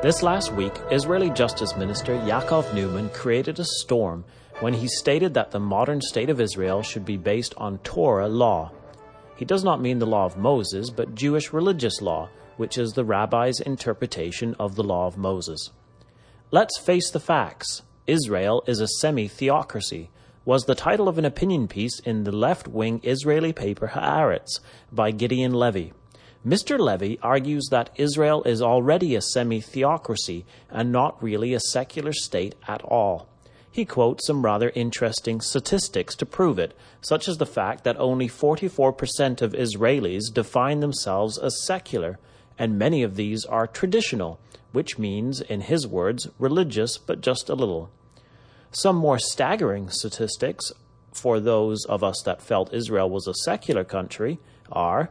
This last week, Israeli Justice Minister Yaakov Neeman created a storm when he stated that the modern state of Israel should be based on Torah law. He does not mean the law of Moses, but Jewish religious law, which is the rabbi's interpretation of the law of Moses. Let's face the facts. Israel is a semi theocracy, was the title of an opinion piece in the left wing Israeli paper Haaretz by Gideon Levy. Mr. Levy argues that Israel is already a semi theocracy and not really a secular state at all. He quotes some rather interesting statistics to prove it, such as the fact that only 44% of Israelis define themselves as secular, and many of these are traditional, which means, in his words, religious but just a little. Some more staggering statistics for those of us that felt Israel was a secular country are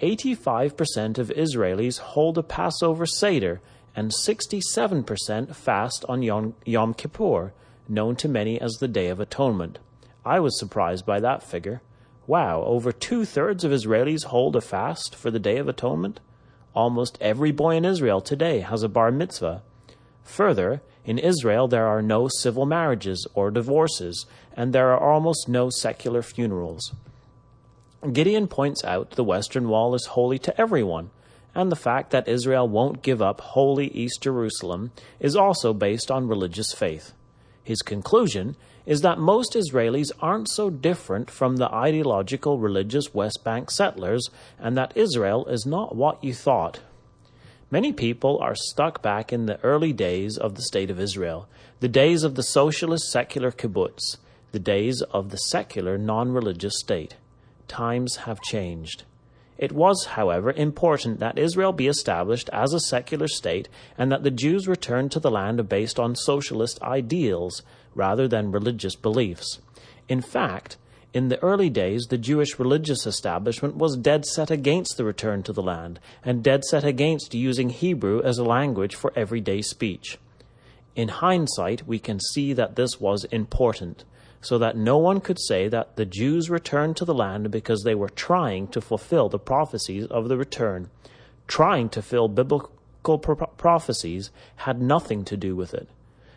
85% of Israelis hold a Passover Seder, and 67% fast on Yom, Yom Kippur, known to many as the Day of Atonement. I was surprised by that figure. Wow, over two thirds of Israelis hold a fast for the Day of Atonement? Almost every boy in Israel today has a bar mitzvah. Further, in Israel there are no civil marriages or divorces, and there are almost no secular funerals. Gideon points out the Western Wall is holy to everyone, and the fact that Israel won't give up holy East Jerusalem is also based on religious faith. His conclusion is that most Israelis aren't so different from the ideological religious West Bank settlers, and that Israel is not what you thought. Many people are stuck back in the early days of the State of Israel, the days of the socialist secular kibbutz, the days of the secular non religious state times have changed. It was, however, important that Israel be established as a secular state and that the Jews return to the land based on socialist ideals rather than religious beliefs. In fact, in the early days, the Jewish religious establishment was dead set against the return to the land and dead set against using Hebrew as a language for everyday speech. In hindsight, we can see that this was important so that no one could say that the Jews returned to the land because they were trying to fulfill the prophecies of the return. Trying to fill biblical pro- prophecies had nothing to do with it.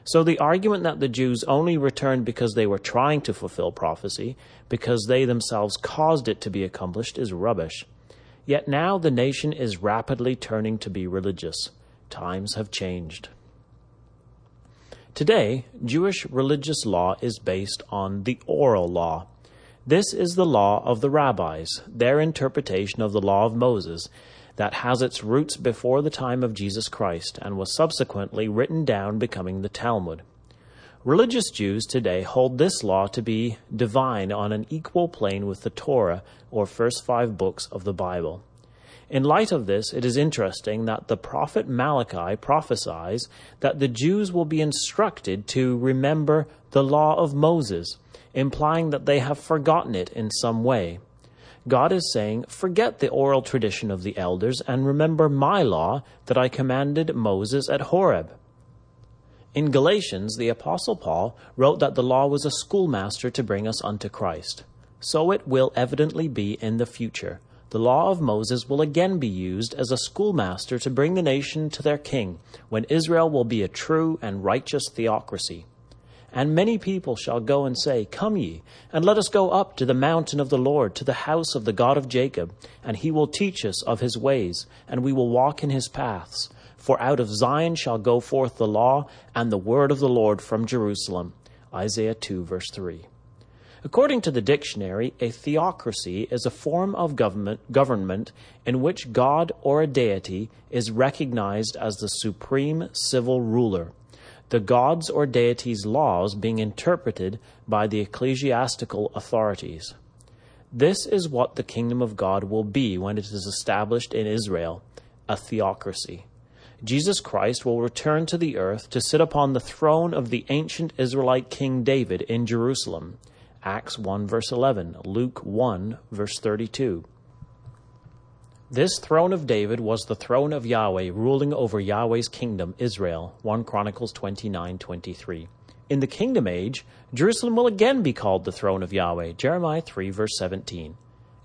So the argument that the Jews only returned because they were trying to fulfill prophecy, because they themselves caused it to be accomplished, is rubbish. Yet now the nation is rapidly turning to be religious. Times have changed. Today, Jewish religious law is based on the oral law. This is the law of the rabbis, their interpretation of the law of Moses, that has its roots before the time of Jesus Christ and was subsequently written down, becoming the Talmud. Religious Jews today hold this law to be divine on an equal plane with the Torah, or first five books of the Bible. In light of this, it is interesting that the prophet Malachi prophesies that the Jews will be instructed to remember the law of Moses, implying that they have forgotten it in some way. God is saying, Forget the oral tradition of the elders and remember my law that I commanded Moses at Horeb. In Galatians, the Apostle Paul wrote that the law was a schoolmaster to bring us unto Christ. So it will evidently be in the future the law of Moses will again be used as a schoolmaster to bring the nation to their king, when Israel will be a true and righteous theocracy. And many people shall go and say, Come ye, and let us go up to the mountain of the Lord, to the house of the God of Jacob, and he will teach us of his ways, and we will walk in his paths. For out of Zion shall go forth the law and the word of the Lord from Jerusalem. Isaiah 2, verse 3. According to the dictionary, a theocracy is a form of government, government in which God or a deity is recognized as the supreme civil ruler, the god's or deity's laws being interpreted by the ecclesiastical authorities. This is what the kingdom of God will be when it is established in Israel a theocracy. Jesus Christ will return to the earth to sit upon the throne of the ancient Israelite King David in Jerusalem Acts 1 verse 11, Luke 1 verse 32. This throne of David was the throne of Yahweh ruling over Yahweh's kingdom, Israel. 1 Chronicles 29:23. In the kingdom age, Jerusalem will again be called the throne of Yahweh. Jeremiah 3 verse 17.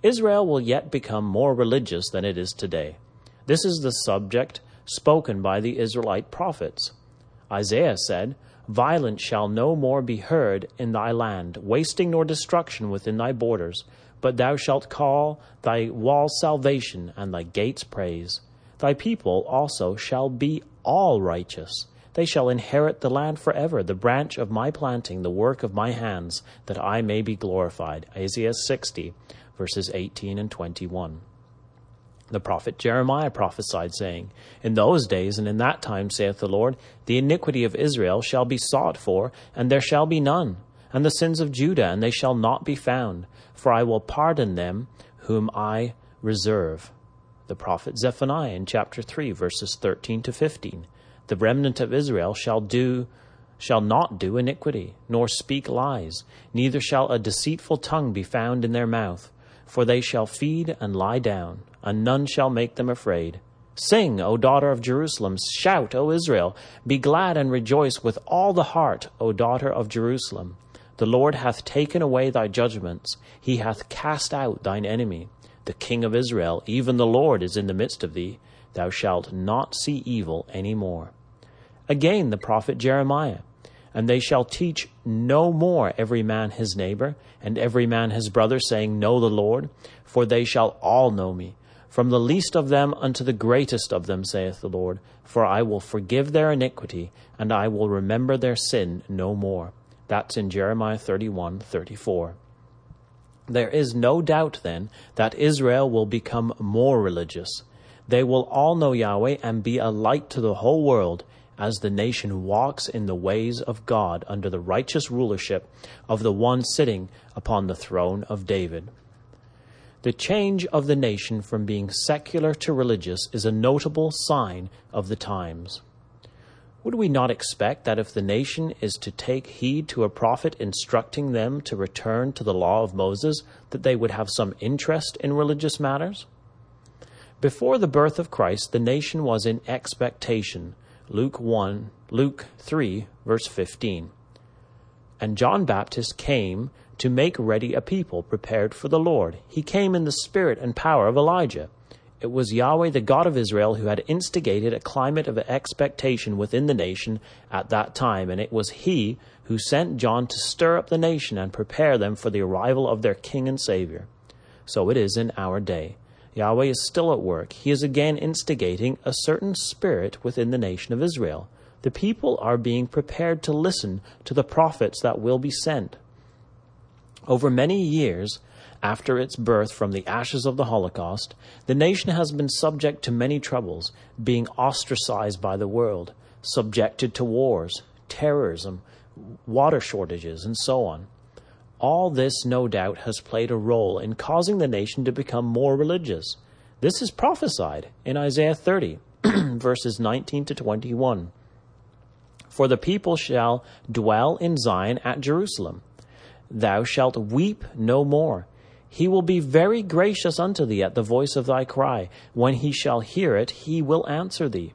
Israel will yet become more religious than it is today. This is the subject spoken by the Israelite prophets. Isaiah said, Violence shall no more be heard in thy land, wasting nor destruction within thy borders. But thou shalt call thy walls salvation, and thy gates praise. Thy people also shall be all righteous. They shall inherit the land forever, the branch of my planting, the work of my hands, that I may be glorified. Isaiah 60, verses 18 and 21. The prophet Jeremiah prophesied, saying, In those days and in that time, saith the Lord, the iniquity of Israel shall be sought for, and there shall be none, and the sins of Judah, and they shall not be found, for I will pardon them whom I reserve. The prophet Zephaniah in chapter 3, verses 13 to 15. The remnant of Israel shall do shall not do iniquity, nor speak lies, neither shall a deceitful tongue be found in their mouth, for they shall feed and lie down and none shall make them afraid. Sing, O daughter of Jerusalem, shout, O Israel, be glad and rejoice with all the heart, O daughter of Jerusalem. The Lord hath taken away thy judgments, he hath cast out thine enemy. The King of Israel, even the Lord, is in the midst of thee. Thou shalt not see evil any more. Again the prophet Jeremiah, and they shall teach no more every man his neighbor, and every man his brother, saying, Know the Lord, for they shall all know me from the least of them unto the greatest of them, saith the Lord. For I will forgive their iniquity, and I will remember their sin no more. That's in Jeremiah 31 34. There is no doubt, then, that Israel will become more religious. They will all know Yahweh and be a light to the whole world as the nation walks in the ways of God under the righteous rulership of the one sitting upon the throne of David. The change of the nation from being secular to religious is a notable sign of the times. Would we not expect that if the nation is to take heed to a prophet instructing them to return to the law of Moses, that they would have some interest in religious matters? Before the birth of Christ, the nation was in expectation. Luke 1, Luke 3, verse 15. And John Baptist came to make ready a people prepared for the Lord. He came in the spirit and power of Elijah. It was Yahweh, the God of Israel, who had instigated a climate of expectation within the nation at that time, and it was He who sent John to stir up the nation and prepare them for the arrival of their King and Savior. So it is in our day. Yahweh is still at work. He is again instigating a certain spirit within the nation of Israel. The people are being prepared to listen to the prophets that will be sent. Over many years after its birth from the ashes of the Holocaust, the nation has been subject to many troubles, being ostracized by the world, subjected to wars, terrorism, water shortages, and so on. All this, no doubt, has played a role in causing the nation to become more religious. This is prophesied in Isaiah 30, verses 19 to 21. For the people shall dwell in Zion at Jerusalem Thou shalt weep no more. He will be very gracious unto thee at the voice of thy cry. When he shall hear it, he will answer thee.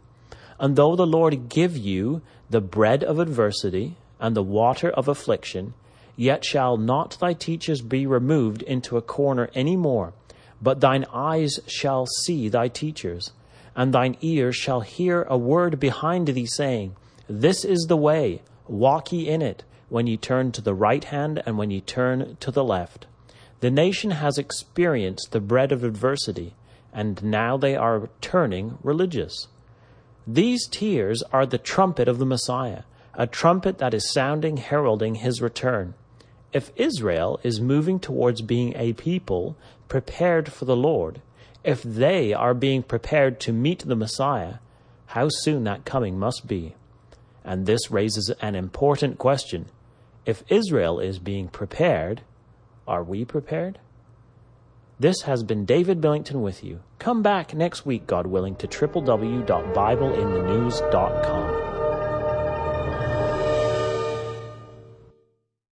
And though the Lord give you the bread of adversity and the water of affliction, yet shall not thy teachers be removed into a corner any more, but thine eyes shall see thy teachers, and thine ears shall hear a word behind thee saying, This is the way, walk ye in it when you turn to the right hand and when you turn to the left. The nation has experienced the bread of adversity, and now they are turning religious. These tears are the trumpet of the Messiah, a trumpet that is sounding, heralding his return. If Israel is moving towards being a people prepared for the Lord, if they are being prepared to meet the Messiah, how soon that coming must be. And this raises an important question if Israel is being prepared, are we prepared? This has been David Billington with you. Come back next week, God willing, to www.bibleinthenews.com.